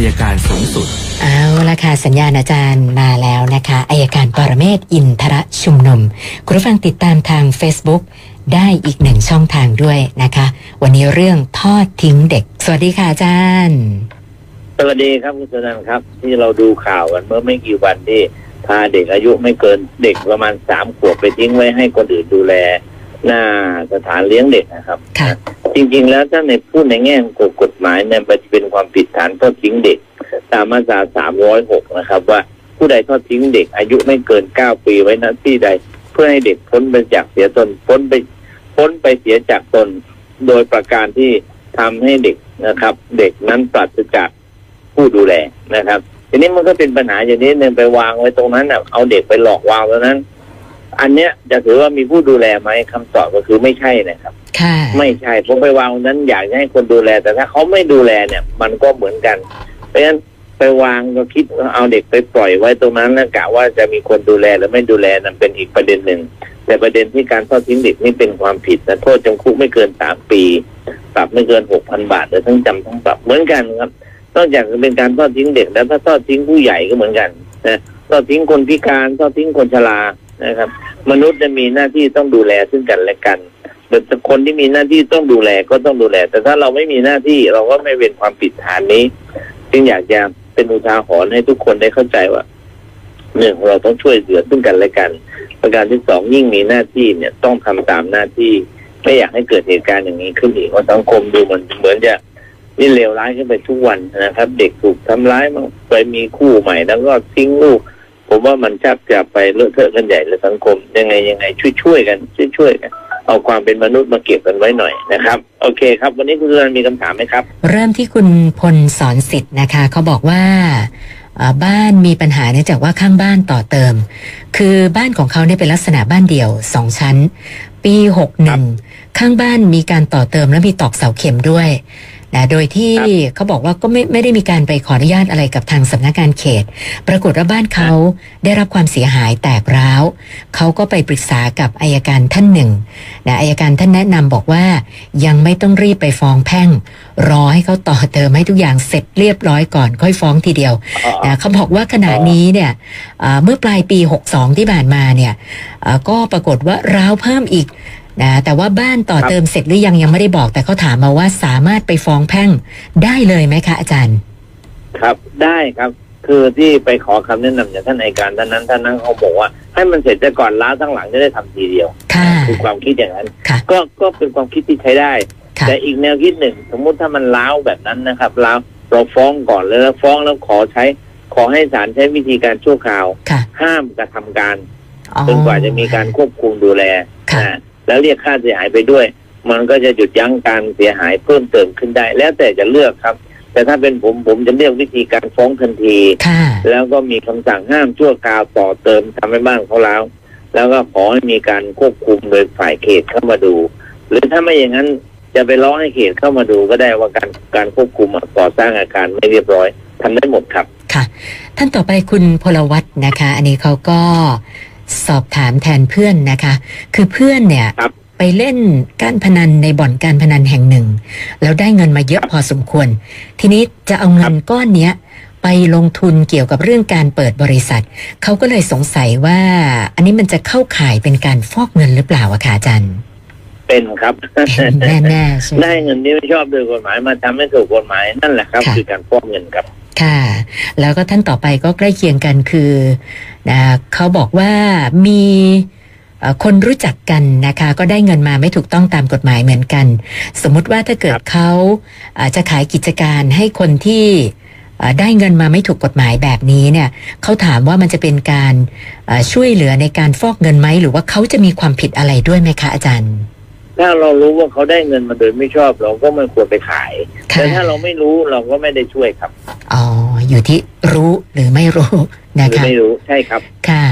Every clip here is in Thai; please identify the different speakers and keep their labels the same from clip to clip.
Speaker 1: ายการสูงสุด
Speaker 2: เอาละค่ะสัญญาณอาจารย์มาแล้วนะคะอายการปรเมศวร์อินทรชุมนุม คุณผู้ฟังติดตามทาง Facebook ได้อีกหนึ่งช่องทางด้วยนะคะ วันนี้เรื่องทอดทิ้งเด็ก สวัสดีค่ะอาจารย์
Speaker 3: สวัสดีครับคุณสนันครับ ที่เราดูข่าวกันเมื่อไม่กี่วันที่พาเด็กอายุไม่เกินเด็กประมาณสามขวบไปทิ้งไว้ให้คนอื่นดูแล หน้าสถานเลี้ยงเด็กนะครับ
Speaker 2: ค่ะ
Speaker 3: จริง ๆ แล้วถ้าในพูดในแง่ของกฎหมายเนี่ยมันจะเป็นความผิดฐานทอดทิ้งเด็ก ตามมาตรา306นะครับ ว่าผู้ใดทอดทิ้งเด็ก อายุไม่เกิน9ปีไว้ณที่ใด เพื่อให้เด็กพ้นไปจากเสียตนพ้นไปพ้นไปเสียจากตน โดยประการที่ทำให้เด็กนะครับ เด็กนั้นปราศจากผู้ดูแลนะครับ ทีนี้มันก็เป็นปัญหาอย่างนี้หนึ่งไปวางไว้ตรงนั้นเอาเด็กไปหลอกวางตรงนั้น อันเนี้ยจะถือว่ามีผู้ดูแลไหมคำตอบก็คือไม่ใช่นะครับ ไม่ใช่ผมไปวางตรงนั้นอยากจะให้คนดูแล แต่ถ้าเขาไม่ดูแลเนี่ย มันก็เหมือนกัน เพราะฉะนั้นไปวางก็คิดว่าเอาเด็กไปปล่อยไว้ตรงนั้นแล้วกะว่าจะมีคนดูแลหรือไม่ดูแลนั่นเป็นอีกประเด็นหนึ่ง แต่ประเด็นที่การทอดทิ้งเด็กนี่เป็นความผิดนะโทษจำคุกไม่เกินสามปี ปรับไม่เกินหกพันบาทหรือทั้งจำทั้งปรับเหมือนกันครับนอกจากจะเป็นการทอดทิ้งเด็กแล้วถ้าทอดทิ้งผู้ใหญ่ก็เหมือนกันนะทอดทิ้งคนพิการทอดทิ้งคนชรานะครับ มนุษย์จะมีหน้าที่ต้องดูแลซึ่งกันและกัน แต่คนที่มีหน้าที่ต้องดูแลก็ต้องดูแล แต่ถ้าเราไม่มีหน้าที่เราก็ไม่เป็นความผิดฐานนี้ จึงอยากจะเป็นอุทาหรณ์ให้ทุกคนได้เข้าใจว่าหนึ่งเราต้องช่วยเหลือซึ่งกันและกัน ประการที่สองยิ่งมีหน้าที่เนี่ยต้องทำตามหน้าที่ ไม่อยากให้เกิดเหตุการณ์อย่างนี้ขึ้นอีกเพราสังคมดูมันเหมือนจะนี่เลวร้ายขึ้นไปทุกวันนะครับ เด็กถูกทำร้ายมันไปมีคู่ใหม่แล้วก็ทิ้งลูก ผมว่ามันชักจะไปเลอะเทอะกันใหญ่เลยสังคมยังไงยังไง ช่วยช่วยกันช่วยช่วยกัน เอาความเป็นมนุษย์มาเก็บกันไว้หน่อยนะครับ โอเคครับ วันนี้คุณสุนันท์มีคำถามไหมครับ
Speaker 2: เริ่มที่คุณพลสอนสิทธิ์นะคะ เขาบอกว่าเอ่อบ้านมีปัญหาเนื่องจากว่าข้างบ้านต่อเติม คือบ้านของเขาเนี่ยเป็นลักษณะบ้านเดี่ยวสองชั้น ปีหกหนึ่งข้างบ้านมีการต่อเติมและมีตอกเสาเข็มด้วย นะโดยที่
Speaker 3: ครับ
Speaker 2: เขาบอกว่าก็ไม่ไม่ได้มีการไปขออนุญาตอะไรกับทางสำนักงานเขต ปรากฏว่าบ้านเขาได้รับความเสียหายแตกร้าวเขาก็ไปปรึกษากับอายการท่านหนึ่งนะอายการท่านแนะนำบอกว่ายังไม่ต้องรีบไปฟ้องแพ่ง รอให้เขาต่อเติมให้ทุกอย่างเสร็จเรียบร้อยก่อนค่อยฟ้องทีเดียว
Speaker 3: อ๋อ
Speaker 2: นะเขาบอกว่าขณะนี้เนี่ยเอ่อเมื่อปลายปี 62 ที่ผ่านมาเนี่ยเอ่อก็ปรากฏว่าร้าวเพิ่มอีก นะแต่ว่าบ้านต่อ
Speaker 3: ครับ
Speaker 2: เติมเสร็จหรือยังยังไม่ได้บอก แต่เขาถามมาว่าสามารถไปฟ้องแพ่งได้เลยไหมคะอาจารย์
Speaker 3: ครับได้ครับ คือที่ไปขอคำแนะนำจากท่านอัยการท่านนั้นท่านนั้นเขาบอกว่า ให้มันเสร็จแต่ก่อนล้าวทั้งหลังจะได้ทำทีเดียว
Speaker 2: ค่ะ
Speaker 3: คือความคิดอย่างนั้น
Speaker 2: ค่ะ
Speaker 3: ก็ก็เป็นความคิดที่ใช้ได้
Speaker 2: ค่ะ
Speaker 3: แต่อีกแนวคิดหนึ่ง สมมุติถ้ามันล้าวแบบนั้นนะครับล้าวเราฟ้องก่อนเลยแล้วฟ้องแล้วขอใช้ ขอให้ศาลใช้วิธีการชั่วคราว
Speaker 2: ค่ะ
Speaker 3: ห้ามกระทำการ
Speaker 2: อ๋อ
Speaker 3: จนกว่าจะมีการควบคุมดูแล
Speaker 2: ค่ะ
Speaker 3: อ่า แล้วเรียกค่าเสียหายไปด้วย มันก็จะหยุดยั้งการเสียหายเพิ่มเติมขึ้นได้ แล้วแต่จะเลือกครับ แต่ถ้าเป็นผมผมจะเลือกวิธีการฟ้องทันที
Speaker 2: ค่ะ
Speaker 3: แล้วก็มีคำสั่งห้ามชั่วคราวต่อเติมทำให้บ้านเขาแล้ว แล้วก็ขอให้มีการควบคุมโดยฝ่ายเขตเข้ามาดู หรือถ้าไม่อย่างนั้นจะไปร้องให้เขตเข้ามาดูก็ได้ว่าการการควบคุมอะก่อสร้างอาคารไม่เรียบร้อยทำได้หมดครับ
Speaker 2: ค่ะ ท่านต่อไปคุณพลวัตนะคะ อันนี้เขาก็ สอบถามแทนเพื่อนนะคะ คือเพื่อนเนี่ย
Speaker 3: ครับ
Speaker 2: ไปเล่นการพนันในบ่อนการพนันแห่งหนึ่ง แล้วได้เงินมาเยอะพอสมควร ทีนี้จะเอาเงินก้อนเนี้ยไปลงทุนเกี่ยวกับเรื่องการเปิดบริษัท เขาก็เลยสงสัยว่า อันนี้มันจะเข้าข่ายเป็นการฟอกเงินหรือเปล่าอะคะอาจารย์
Speaker 3: เป็นครับ
Speaker 2: เป็นแน่ๆใช่ไหม
Speaker 3: ได้เงินที่ไม่ชอบโดยกฎหมายมาทำให้ถูกกฎหมายนั่นแหละครับ
Speaker 2: ค่ะ
Speaker 3: คือการฟอกเงินครับ
Speaker 2: ค่ะ แล้วก็ท่านต่อไปก็ใกล้เคียงกันคือนะเขาบอกว่ามีเอ่อคนรู้จักกันนะคะ ก็ได้เงินมาไม่ถูกต้องตามกฎหมายเหมือนกัน สมมุติว่าถ้าเกิด
Speaker 3: ครับ
Speaker 2: เขาเอ่อจะขายกิจการให้คนที่เอ่อได้เงินมาไม่ถูกกฎหมายแบบนี้เนี่ยเขาถามว่ามันจะเป็นการเอ่อช่วยเหลือในการฟอกเงินไหมหรือว่าเขาจะมีความผิดอะไรด้วยไหมคะอาจารย์
Speaker 3: ถ้าเรารู้ว่าเขาได้เงินมาโดยไม่ชอบ เราก็ไม่ควรไปขาย
Speaker 2: ค่ะ
Speaker 3: แต่ถ้าเราไม่รู้เราก็ไม่ได้ช่วยครับ
Speaker 2: อ๋ออยู่ที่รู้หรือไม่รู้
Speaker 3: ห
Speaker 2: นะ
Speaker 3: รือ
Speaker 2: คะ
Speaker 3: ไม่รู้ใช่ครับ
Speaker 2: ค่ะ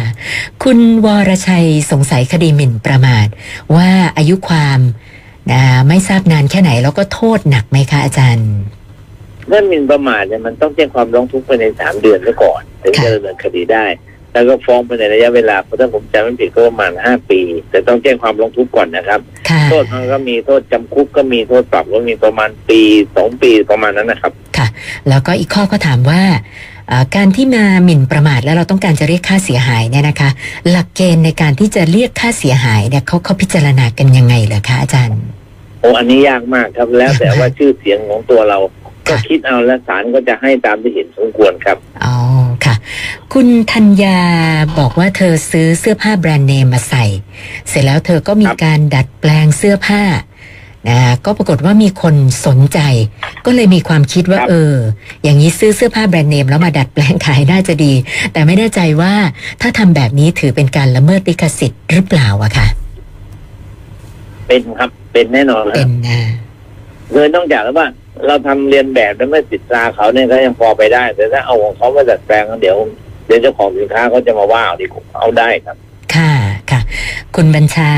Speaker 2: คุณวรชัยสงสัยคดีหมิ่นประมาท ว่าอายุความนะไม่ทราบนานแค่ไหนแล้วก็โทษหนักไหมคะอาจารย์
Speaker 3: ถ้าหมิ่นประมาทเนี่ยมันต้องแจ้งความร้องทุกข์ภายในสามเดือนซะก่อนถึง
Speaker 2: ค่ะ
Speaker 3: จะดำเนินคดีได้ แล้วก็ฟ้องไปในระยะเวลาเพราะถ้าผมจำไม่ผิดก็ประมาณห้าปี แต่ต้องแจ้งความร้องทุกข์ก่อนนะครับ
Speaker 2: ค่ะ
Speaker 3: โทษมันก็มีโทษจำคุกก็มีโทษปรับก็มีประมาณปีสองปีประมาณนั้นนะครับ
Speaker 2: ค่ะ แล้วก็อีกข้อก็ถามว่าเอ่อการที่มาหมิ่นประมาทแล้วเราต้องการจะเรียกค่าเสียหายเนี่ยนะคะ หลักเกณฑ์ในการที่จะเรียกค่าเสียหายเนี่ยเขาเขาพิจารณากันยังไงเหรอคะอาจารย์
Speaker 3: โอ้อันนี้ยากมากครับแล้วแต่ว่าชื่อเสียงของตัวเรา ก็
Speaker 2: ค่ะ
Speaker 3: คิดเอาและศาลก็จะให้ตามที่เห็นสมควรครับ
Speaker 2: อ๋อค่ะ คุณธัญญาบอกว่าเธอซื้อเสื้อผ้าแบรนด์เนมมาใส่ เสร็จแล้วเธอก็มี
Speaker 3: ครับ
Speaker 2: การดัดแปลงเสื้อผ้านะก็ปรากฏว่ามีคนสนใจ ก็เลยมีความคิดว่าเออ อย่างนี้ซื้อเสื้อผ้าแบรนด์เนมแล้วมาดัดแปลงขายน่าจะดี แต่ไม่แน่ใจว่าถ้าทำแบบนี้ถือเป็นการละเมิดลิขสิทธิ์หรือเปล่าอะค่ะ
Speaker 3: เป็นครับเป็นแน่นอนค
Speaker 2: เป็
Speaker 3: รับ
Speaker 2: นนะ
Speaker 3: คือต้องจากแล้วว่า เราทำเรียนแบบแล้วไม่ติดตราเขาเนี่ยก็ยังพอไปได้ แต่ถ้าเอาของเขามาดัดแปลงเดี๋ยว เดี๋ยวเจ้าของสินค้าเขาจะมาว่าเอาดีกว่าเอาได้ครับ
Speaker 2: ค่ะค่ะ คุณบัญชา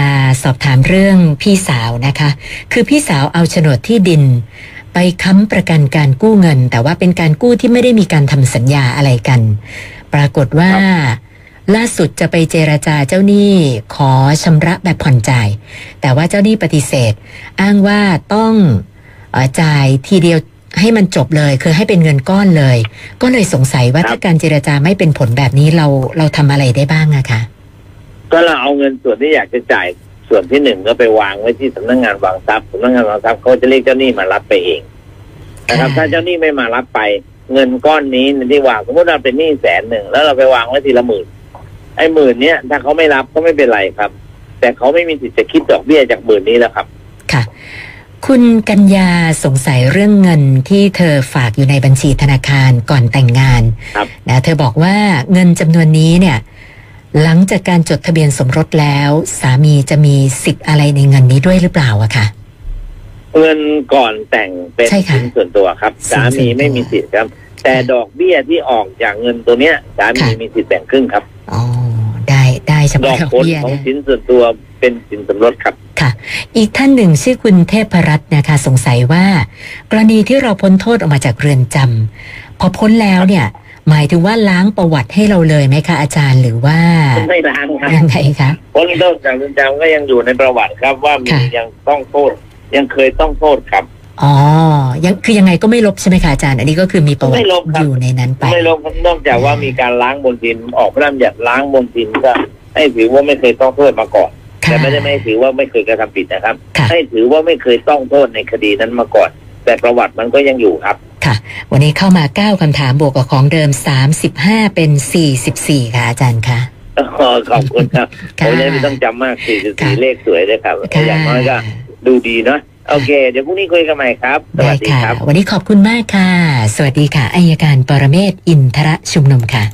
Speaker 2: สอบถามเรื่องพี่สาวนะคะ คือพี่สาวเอาโฉนดที่ดิน ไปค้ำประกันการกู้เงิน แต่ว่าเป็นการกู้ที่ไม่ได้มีการทำสัญญาอะไรกัน ปรากฏว่าล่าสุดจะไปเจราจาเจ้าหนี้ขอชำระแบบผ่อนจ่าย แต่ว่าเจ้าหนี้ปฏิเสธ อ้างว่าต้องเออจ่ายทีเดียว ให้มันจบเลยคือให้เป็นเงินก้อนเลย ก็เลยสงสัยว่า
Speaker 3: ครับ
Speaker 2: ถ้าการเจราจาไม่เป็นผลแบบนี้เราเราทำอะไรได้บ้างอะคะ
Speaker 3: ก็เราเอาเงินส่วนที่อยากจะจ่ายส่วนที่หนึ่งก็ไปวางไว้ที่สำนักงานวางทรัพย์สำนักงานวางทรัพย์เขาจะเรียกเจ้าหนี้มารับไปเองนะครับ
Speaker 2: ค่ะ
Speaker 3: ถ้าเจ้าหนี้ไม่มารับไป เงินก้อนนี้ที่วางสมมติเราเป็นหนี้แสนหนึ่งแล้วเราไปวางไว้ทีละหมื่นไอ้หมื่นเนี้ยถ้าเขาไม่รับก็ไม่เป็นไรครับ แต่เขาไม่มีสิทธิ์จะคิดดอกเบี้ยจากหมื่นนี้แล้วครับ
Speaker 2: ค่ะคุณกัญญาสงสัยเรื่องเงินที่เธอฝากอยู่ในบัญชีธนาคารก่อนแต่งงาน
Speaker 3: ครับ
Speaker 2: นะเธอบอกว่าเงินจำนวนนี้เนี่ย หลังจากการจดทะเบียนสมรสแล้ว สามีจะมีสิทธิ์อะไรในเงินนี้ด้วยหรือเปล่าอะค่ะ
Speaker 3: เงินก่อนแต่งเป็น
Speaker 2: ใช่ค่ะ
Speaker 3: สินส่วนตัวครับ
Speaker 2: สินส่
Speaker 3: สา
Speaker 2: วนตัว
Speaker 3: มีไม่มีสิทธิ์ครับ แต่ดอกเบี้ยที่ออกจากเงินตัวเนี้ย สามี
Speaker 2: ค่ะ
Speaker 3: มีสิทธิ์แบ่งครึ่งครับ
Speaker 2: อ๋อได้ได้เฉ
Speaker 3: ด
Speaker 2: พาะ
Speaker 3: อก
Speaker 2: ดอก
Speaker 3: ผล
Speaker 2: เบี้ย
Speaker 3: ของ
Speaker 2: นะ
Speaker 3: สินส่วนตัว เป็นสินสมรสครับ
Speaker 2: ค่ะ อีกท่านหนึ่งชื่อคุณเทพรัตน์นะคะ สงสัยว่า กรณีที่เราพ้นโทษออกมาจากเรือนจำพอพ้นแล้วเนี่ย หมายถึงว่าล้างประวัติให้เราเลยไหมคะอาจารย์หรือว่า
Speaker 3: ไม่ล้างครับ
Speaker 2: ยังไงคะ
Speaker 3: พ้นโทษจากเรือนจำก็ยังอยู่ในประวัติครับ ว่ามี
Speaker 2: ค่ะ
Speaker 3: ยังต้องโทษ ยังเคยต้องโทษครับ
Speaker 2: อ๋อ ยังคือยังไงก็ไม่ลบใช่ไหมคะอาจารย์ อันนี้ก็คือมีประวั
Speaker 3: ไม่
Speaker 2: ติ
Speaker 3: ลบครับ
Speaker 2: อยู่ในนั้นไป
Speaker 3: ไม่ลงนอกจากว่ามีการล้างบนทิน ออกพระราชบัญญัติล้างบนทินก็ให้ถือว่าไม่เคยต้องโทษมาก่อน
Speaker 2: ค่ะ
Speaker 3: แต่ไม่ได้ไม่ให้ถือว่าไม่เคยกระทำผิดนะครับ
Speaker 2: ค่ะ
Speaker 3: ให้ถือว่าไม่เคยต้องโทษในคดีนั้นมาก่อน แต่ประวัติมันก็ยังอยู่ครับ
Speaker 2: ค่ะ วันนี้เข้ามา9คำถามบวกกับของเดิม35เป็น44ค่ะอาจารย์คะ
Speaker 3: ขอขอบคุณครับผ
Speaker 2: ค่ะ
Speaker 3: มยังไม่ต้องจำมาก
Speaker 2: ค่ะ
Speaker 3: 44เลขสวยเลยครับ
Speaker 2: ค่ะ
Speaker 3: อย่างน้อยก็ดูดีเนาะโอเค เดี๋ยวพรุ่งนี้คุยกันใหม่ครับส
Speaker 2: ได้
Speaker 3: วัสดี
Speaker 2: ค่ะ
Speaker 3: ครับ
Speaker 2: วันนี้ขอบคุณมากค่ะ สวัสดีค่ะอายการปรเมศวร์อินทรชุมนุมค่ะ